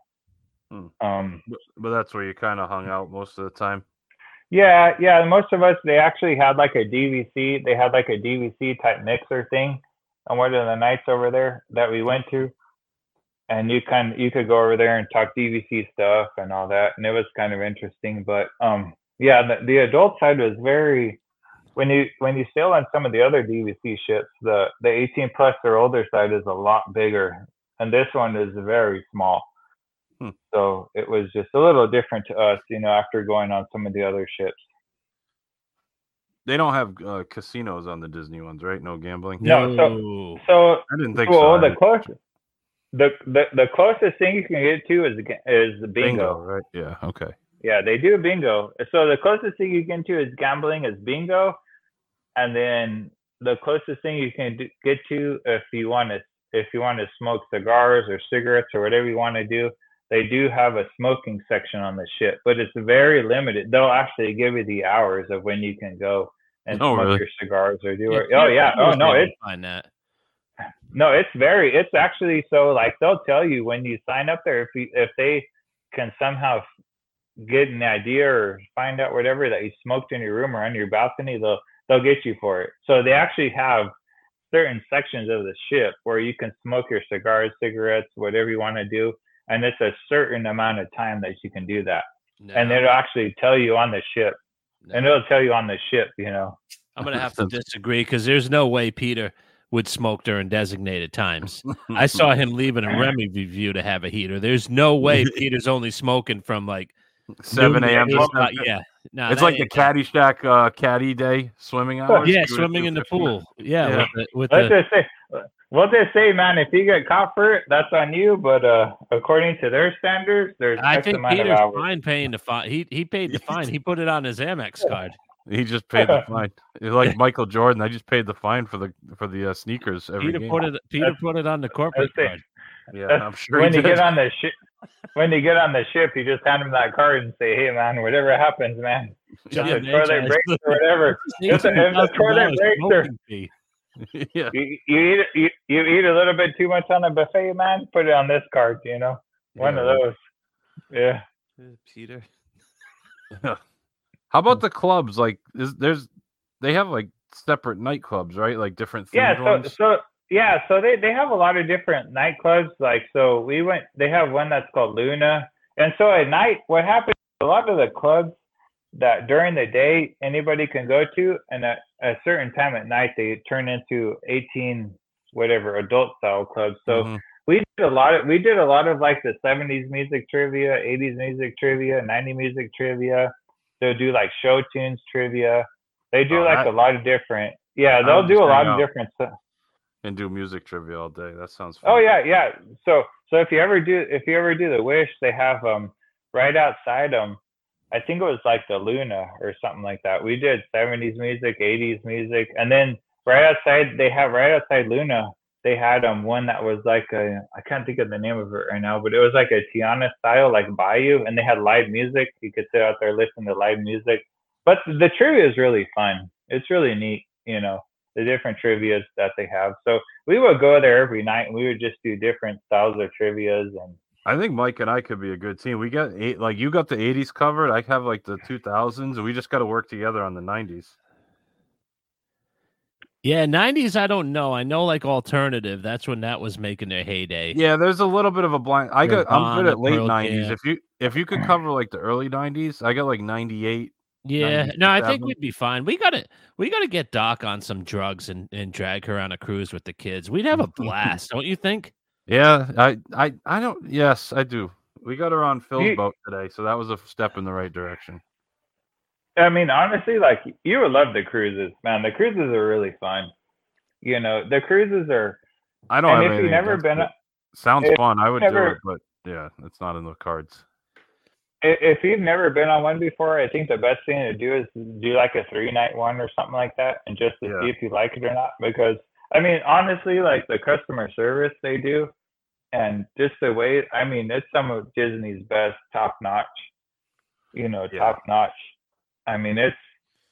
Hmm. Um, But, but that's where you kind of hung out most of the time. yeah, yeah. Most of us, they actually had like a DVC. They had like a DVC type mixer thing on one of the nights over there that we went to, and you kind you could go over there and talk DVC stuff and all that, and it was kind of interesting. But um, yeah, the, the adult side was very. When you when you sail on some of the other DVC ships, the the 18 plus or older side is a lot bigger, and this one is very small. Hmm. So it was just a little different to us, you know, after going on some of the other ships. They don't have uh, casinos on the Disney ones, right? No gambling. No, so- No. So I didn't think well, so. the closest, the, the the closest thing you can get to is is the bingo. right? Yeah. Okay. Yeah, they do bingo. So the closest thing you can get to is gambling is bingo, and then the closest thing you can do, get to if you want to if you want to smoke cigars or cigarettes or whatever you want to do, they do have a smoking section on the ship, but it's very limited. They'll actually give you the hours of when you can go and Oh, smoke really? your cigars or do it. Oh yeah. Oh no, it's to find that. no, it's very. It's actually so like they'll tell you when you sign up there if you, if they can somehow get an idea or find out whatever that you smoked in your room or on your balcony, they'll they'll get you for it. So they actually have certain sections of the ship where you can smoke your cigars, cigarettes, whatever you want to do, and it's a certain amount of time that you can do that. And No, it'll actually tell you on the ship, and no. it'll tell you on the ship, you know. I'm gonna have to [laughs] disagree because there's no way Peter would smoke during designated times. [laughs] I saw him leaving a Remy review to have a heater. There's no way [laughs] Peter's only smoking from like 7 a.m. to eight o'clock. 7. Yeah, no, it's like the ain't- Caddyshack uh, caddy day swimming hours. Yeah, You would swimming in the pool. Yeah, [laughs] Yeah. with the, with Let's the just say, what they say, man. If you get caught for it, that's on you. But uh, according to their standards, there's I X think amount Peter's of hours. fine paying the fine. He he paid the [laughs] fine. He put it on his Amex card. He just paid the [laughs] fine. It's like Michael Jordan. I just paid the fine for the for the uh, sneakers every Peter game. put it. Peter put it on the corporate That's card. Yeah, I'm sure when he you did. get on the ship, when you get on the ship, you just hand them that card and say, "Hey, man, whatever happens, man, John if the toilet Manchas- breaks or whatever, if the, if the toilet breaks or yeah, you, you eat you, you eat a little bit too much on a buffet, man, put it on this card. You know, one of those. Yeah. Peter. [laughs] How about the clubs? Like, is there's they have like separate nightclubs, right? Like different themed yeah so ones. so yeah so they they have a lot of different nightclubs like so we went they have one that's called luna and so at night what happens a lot of the clubs that during the day anybody can go to and at a certain time at night they turn into 18 whatever adult style clubs so Mhm. we did a lot of we did a lot of like the 70s music trivia 80s music trivia 90s music trivia they'll do like show tunes trivia They do Oh, like that- a lot of different. Yeah, they'll do a lot of out. different stuff. And do music trivia all day. That sounds fun. Oh yeah, yeah. So so if you ever do if you ever do the wish, they have um right outside them. I think it was like the Luna or something like that. We did 70s music, 80s music, and then right outside they have right outside Luna. They had um one that was like a I can't think of the name of it right now, but it was like a Tiana style like Bayou, and they had live music. You could sit out there listening to live music. But the trivia is really fun. It's really neat, you know, the different trivias that they have. So we would go there every night and we would just do different styles of trivias and I think Mike and I could be a good team. We got eight, like you got the '80s covered. I have like the 2000s, we just got to work together on the '90s. Yeah, nineties. I don't know. I know like alternative. That's when that was making their heyday. Yeah, there's a little bit of a blind. I got. I'm good at late Pearl '90s. Jam. If you if you could cover like the early '90s, I got like '98. Yeah, no, I think we'd be fine. We gotta we gotta get Doc on some drugs and, and drag her on a cruise with the kids. We'd have a [laughs] blast, don't you think? Yeah, I I I don't. Yes, I do. We got her on Phil's You- boat today, so that was a step in the right direction. I mean honestly like you would love the cruises, man. The cruises are really fun. You know, the cruises are I don't and have if you've never been it. Sounds if fun. I would do it, but yeah, it's not in the cards. If you've never been on one before, I think the best thing to do is do like a three night one or something like that and just to Yeah. see if you like it or not. Because I mean, honestly, like the customer service they do and just the way I mean, it's some of Disney's best top notch, you know, Yeah. top notch. I mean, it's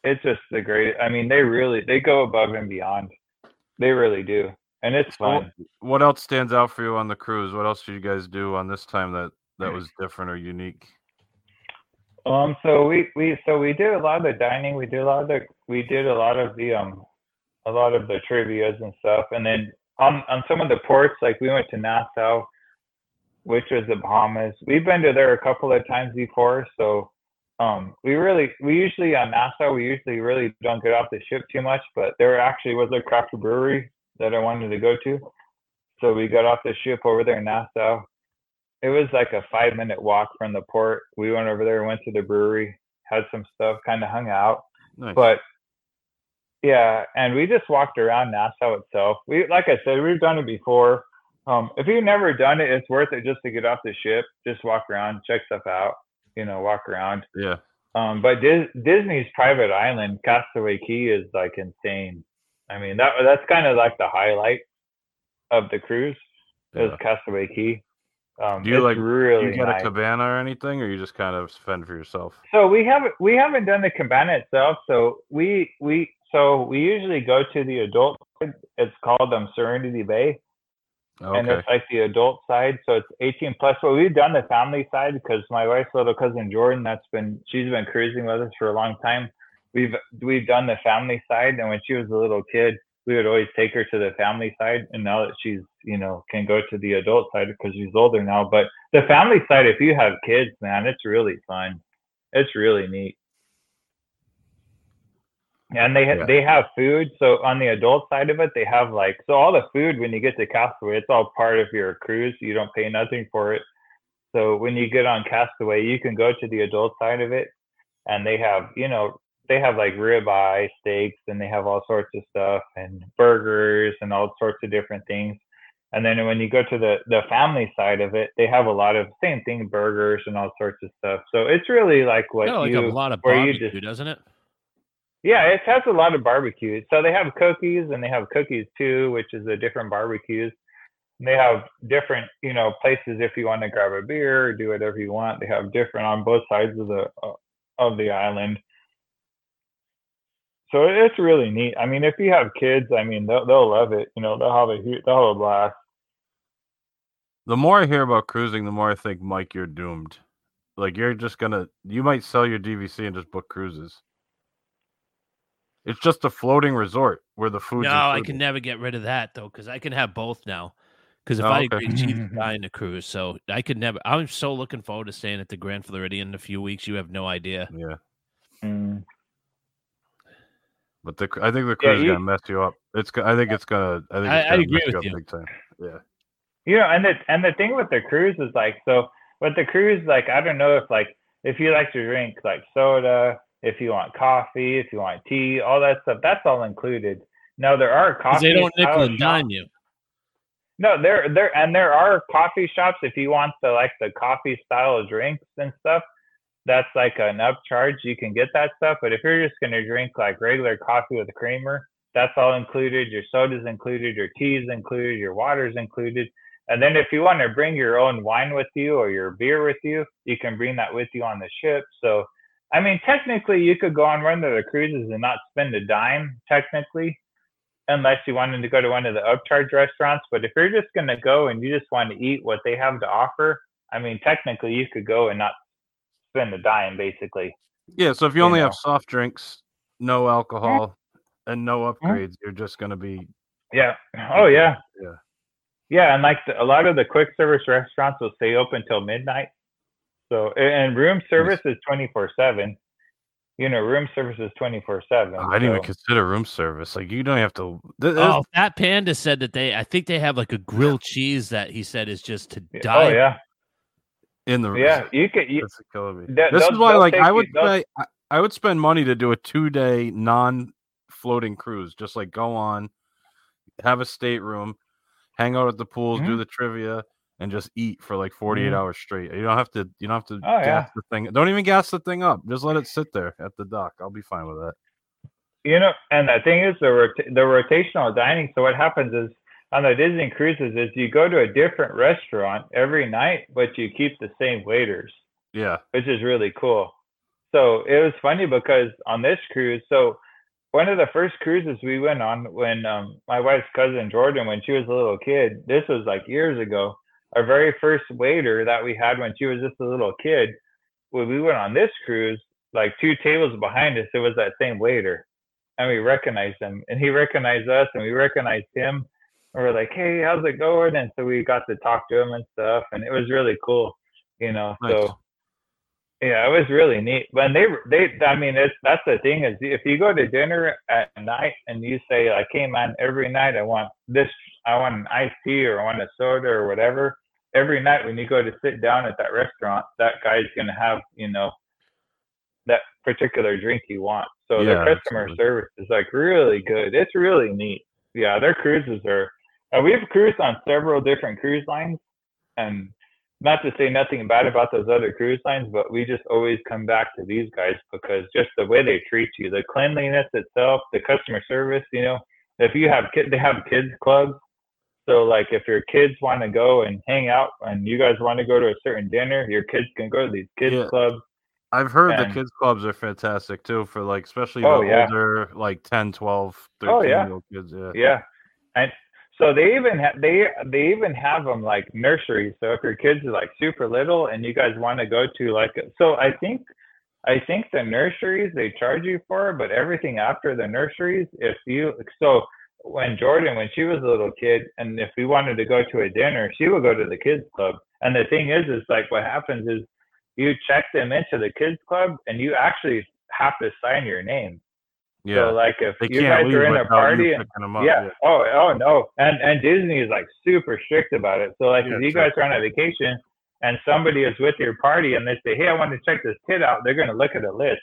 it's just the great I mean, they really they go above and beyond. They really do. And it's fun. what else stands out for you on the cruise? What else did you guys do on this time that that mm. was different or unique? Um, so we, we so we did a lot of the dining. We did a lot of the we did a lot of the um a lot of the trivia's and stuff. And then on on some of the ports, like we went to Nassau, which was the Bahamas. We've been to there a couple of times before, so um we really we usually on Nassau we usually really don't get off the ship too much, but there actually was a craft brewery that I wanted to go to. So we got off the ship over there in Nassau it was like a five minute walk from the port. We went over there, went to the brewery, had some stuff, kind of hung out. Nice. But yeah, and we just walked around Nassau itself. We, like I said, we've done it before. Um, if you've never done it, it's worth it just to get off the ship, just walk around, check stuff out, you know, walk around. yeah, Um, but Dis- Disney's private island, Castaway Cay, is like insane. I mean, that that's kind of like the highlight of the cruise is yeah. Castaway Cay. Um, Do you like really Do you get nice. a cabana or anything, or you just kind of fend for yourself? So we haven't we haven't done the cabana itself. So we we so we usually go to the adult. It's called um Serenity Bay, and it's like the adult side. So it's 18 plus. But we've done the family side because my wife's little cousin Jordan, that's been she's been cruising with us for a long time. We've we've done the family side, and when she was a little kid, we would always take her to the family side. And now that she's you know can go to the adult side because she's older now. But the family side, if you have kids, man, it's really fun. It's really neat. And they Yeah. they have food. So on the adult side of it, they have like so all the food when you get to Castaway, it's all part of your cruise. You don't pay nothing for it. So when you get on Castaway, you can go to the adult side of it, and they have you know they have like ribeye steaks, and they have all sorts of stuff and burgers and all sorts of different things. And then when you go to the the family side of it, they have a lot of same thing burgers and all sorts of stuff. So it's really like what Got like you a lot of barbecue, just doesn't it? yeah, it has a lot of barbecue. So they have cookies and they have cookies too, which is the different barbecues. And they have different, you know, places if you want to grab a beer or do whatever you want. They have different on both sides of the uh, of the island. So it's really neat. I mean, if you have kids, I mean, they'll they'll love it. You know, they'll have a hu- they'll have a blast. the more I hear about cruising, the more I think, Mike, you're doomed. Like you're just gonna, you might sell your DVC and just book cruises. It's just a floating resort where the food. No, I can never get rid of that though, because I can have both now. Because if Oh, I okay. agree, she's [laughs] buying the cruise, so I could never. I'm so looking forward to staying at the Grand Floridian in a few weeks. You have no idea. Yeah, Mm. But the I think the Yeah, cruise is gonna mess you up. It's go- I think it's gonna I think it's I gonna agree mess with up you. big time. Yeah, You know, and the and the thing with the cruise is like so with the cruise, like I don't know if like if you like to drink like soda, if you want coffee, if you want tea, all that stuff, that's all included. Now there are 'Cause coffee. they don't nickel style and dime you. No, there there and there are coffee shops if you want the like the coffee style drinks and stuff. That's like an upcharge. You can get that stuff. But if you're just gonna drink like regular coffee with a creamer, that's all included. Your soda's included, your tea's included, your water's included. And then if you want to bring your own wine with you or your beer with you, you can bring that with you on the ship. So I mean technically you could go on one of the cruises and not spend a dime, technically unless you wanted to go to one of the upcharge restaurants. But if you're just going to go and you just want to eat what they have to offer, I mean, technically you could go and not spend a dime, basically. Yeah, so if you You only know. have soft drinks, no alcohol, and no upgrades, you're just gonna be Yeah. Oh yeah. Yeah. Yeah, and like the, a lot of the quick service restaurants will stay open till midnight. So and room service is twenty four seven. You know, room service is twenty four seven. I didn't even consider room service. Like you don't have to. th- th- Oh, Fat Panda said that they. I think they have like a grilled cheese that he said is just to oh, die. Oh yeah. In the Yeah, you could. You, That's killing me. They- this is why, like, I would pay, I, I would spend money to do a two day non floating cruise. Just like go on, have a stateroom, hang out at the pools, do Mhm. the trivia, and just eat for like 48 Mhm. hours straight. You don't have to. You don't have to Oh, gas yeah. the thing. Don't even gas the thing up. Just let it sit there at the dock. I'll be fine with that. You know, and the thing is the rota- the rotational dining. So what happens is on the Disney cruises is you go to a different restaurant every night, but you keep the same waiters, Yeah. which is really cool. So it was funny because on this cruise, so one of the first cruises we went on when um, my wife's cousin Jordan, when she was a little kid, this was like years ago. Our very first waiter that we had when she was just a little kid, when we went on this cruise, like two tables behind us, it was that same waiter and we recognized him and he recognized us and we recognized him we're like hey how's it going and so we got to talk to him and stuff and it was really cool you know Nice. so yeah it was really neat When they they i mean it's that's the thing is if you go to dinner at night and you say like hey man every night i want this i want an iced tea or i want a soda or whatever every night when you go to sit down at that restaurant that guy's going to have you know that particular drink you want. So Yeah, their customer absolutely. service is like really good. It's really neat. Yeah, their cruises are. Uh, we've cruised on several different cruise lines, and not to say nothing bad about those other cruise lines, but we just always come back to these guys because just the way they treat you, the cleanliness itself, the customer service. You know, if you have kid, they have kids clubs. So like if your kids want to go and hang out and you guys want to go to a certain dinner, your kids can go to these kids Yeah. clubs. I've heard the kids clubs are fantastic too for like especially Oh, the yeah. older like 10, 12, 13 Oh, yeah. year old kids. Yeah. Yeah, and so they even have they they even have them like nurseries. So if your kids are like super little and you guys want to go to like so I think I think the nurseries they charge you for, but everything after the nurseries, if you so when Jordan when she was a little kid and if we wanted to go to a dinner, she would go to the kids club. And the thing is, is like what happens is you check them into the kids club and you actually have to sign your name. Yeah. So like if they you guys are in a party, and- up. yeah. Oh, oh no. And and Disney is like super strict about it. So like Yeah, if you guys are on a vacation and somebody is with your party and they say, Hey, I want to check this kid out, they're gonna look at the list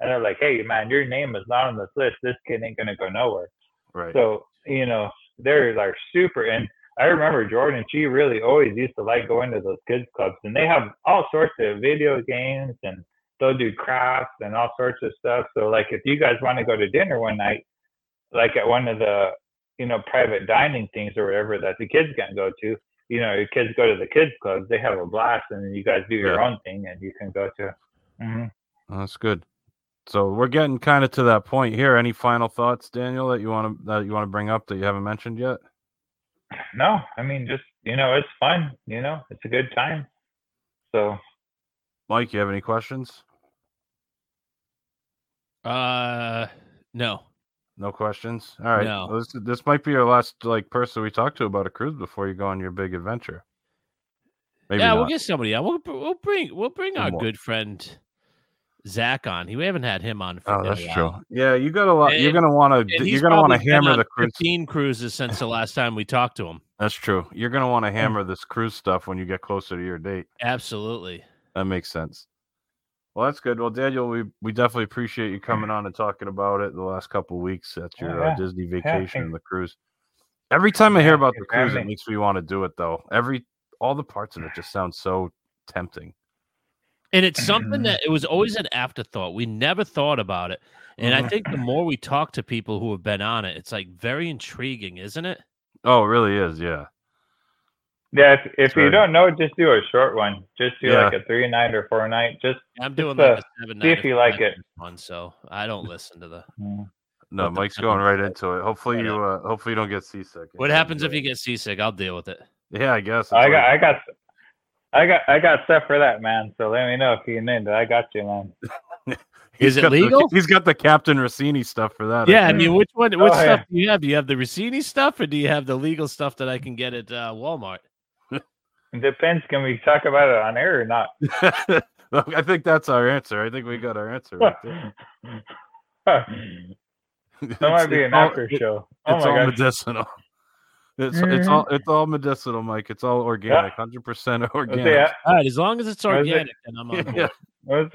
and they're like, Hey man, your name is not on this list. This kid ain't gonna go nowhere. Right. So, you know, they're like super and I remember Jordan, she really always used to like going to those kids clubs and they have all sorts of video games and they'll do crafts and all sorts of stuff. So like if you guys want to go to dinner one night, like at one of the, you know, private dining things or whatever that the kids can go to, you know, your kids go to the kids clubs, they have a blast and then you guys do your Yeah. own thing and you can go to. hmm Oh, That's good. So we're getting kind of to that point here. Any final thoughts, Daniel, that you want to that you want to bring up that you haven't mentioned yet? No, I mean, just, you know, it's fun, you know, it's a good time. So, Mike, you have any questions? Uh, no. No questions. All right. No. This, this might be your last like person we talked to about a cruise before you go on your big adventure. Maybe yeah, not. we'll get somebody on. We'll, we'll bring we'll bring One our more. good friend Zach on. He we haven't had him on. For Oh, that's while. true. Yeah, you got a lot. you're gonna want to. You're gonna want to hammer the cruise. Fifteen cruises since the last time we talked to him. That's true. You're gonna want to hammer this cruise stuff when you get closer to your date. Absolutely. That makes sense. Well, that's good. Well, Daniel, we, we definitely appreciate you coming [clears throat] on and talking about it the last couple of weeks at Oh, your uh. Disney vacation thank- and the cruise. Every time I hear about the cruise, it makes me want to do it though. Every all the parts of it just sound so tempting. And it's something that it was always an afterthought. We never thought about it. And I think the more we talk to people who have been on it, it's like very intriguing, isn't it? Oh, it really is, yeah. Yeah, if, if you don't know, just do a short one. Just do Yeah. like a three night or four night. Just I'm doing Just, like uh, a seven see if you like it. one, so I don't listen to the. mm, No, What the Mike's going right into it. Hopefully you uh hopefully you don't get seasick. What happens if you get seasick? I'll deal with it. Yeah, I guess. I got, I got, I got, I got stuff for that, man. So let me know if you need it. I got you, man. [laughs] Is it got the- legal? he's got the Captain Rossini stuff for that. Yeah, I think. mean, which one? Oh, Which yeah. stuff do you have? Do you have the Rossini stuff, or do you have the legal stuff that I can get at uh, Walmart? It depends. Can we talk about it on air or not? [laughs] I think that's our answer. I think we got our answer right there. [laughs] that might be an all- after show. Oh it's my all gosh. medicinal. [laughs] It's it's all it's all medicinal, Mike. It's all organic, hundred percent Let's see, organic. uh, All right, as long as it's What is it? organic, then I'm on board. Yeah, what's-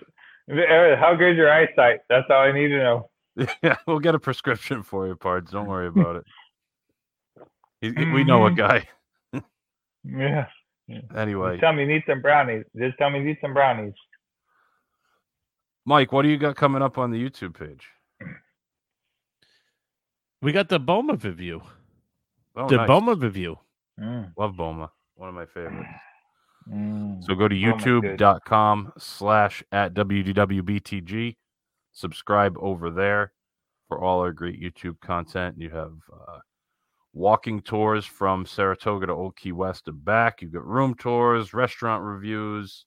uh, how good's your eyesight? That's all I need to know. yeah, we'll get a prescription for you, parts. Don't worry about it. He- We know a Mhm. guy. Yeah. Anyway, Just tell me you need some brownies. Just tell me you need some brownies. Mike, what do you got coming up on the YouTube page? We got the Boma review. Oh, the nice. Boma review. Mm, Love Boma. One of my favorites. mm. So go to youtube.com slash at WDWBTG. Subscribe over there for all our great YouTube content. You have uh, walking tours from Saratoga to Old Key West and back. You've got room tours, restaurant reviews,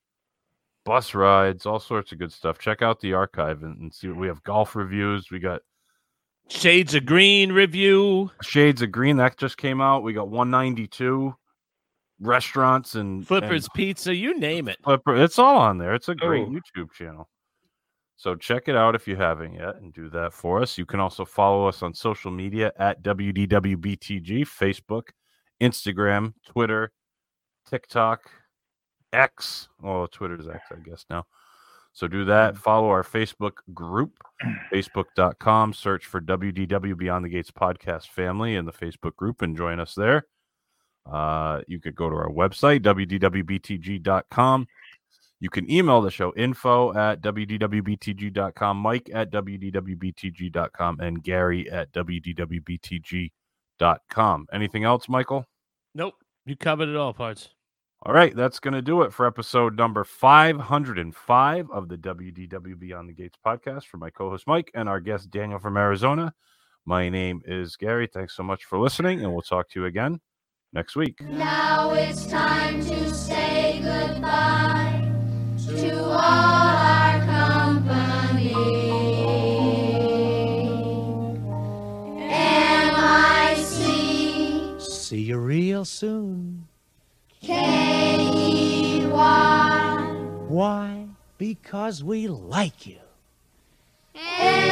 bus rides, all sorts of good stuff. Check out the archive and, and see what we have golf reviews. We got Shades of Green review. Shades of Green that just came out. We got 192 restaurants and and Flippers Pizza. You name it. Flipper. It's all on there. It's a great Oh. YouTube channel. So check it out if you haven't yet and do that for us. You can also follow us on social media at WDWBTG, Facebook, Instagram, Twitter, TikTok, X. Oh, Twitter's X, I guess now. So do that. Follow our Facebook group, [clears throat] facebook.com. Search for WDW Beyond the Gates podcast family in the Facebook group and join us there. Uh, you could go to our website, wdwbtg.com. You can email the show info at wdwbtg.com, Mike at wdwbtg.com, and Gary at wdwbtg.com. Anything else, Michael? Nope. You covered it all, parts. All right, that's going to do it for episode number 505 of the WDW Beyond the Gates podcast for my co host Mike and our guest Daniel from Arizona. My name is Gary. Thanks so much for listening, and we'll talk to you again next week. Now it's time to say goodbye See you real soon. K-E-Y. Why? Because we like you. M-O-U.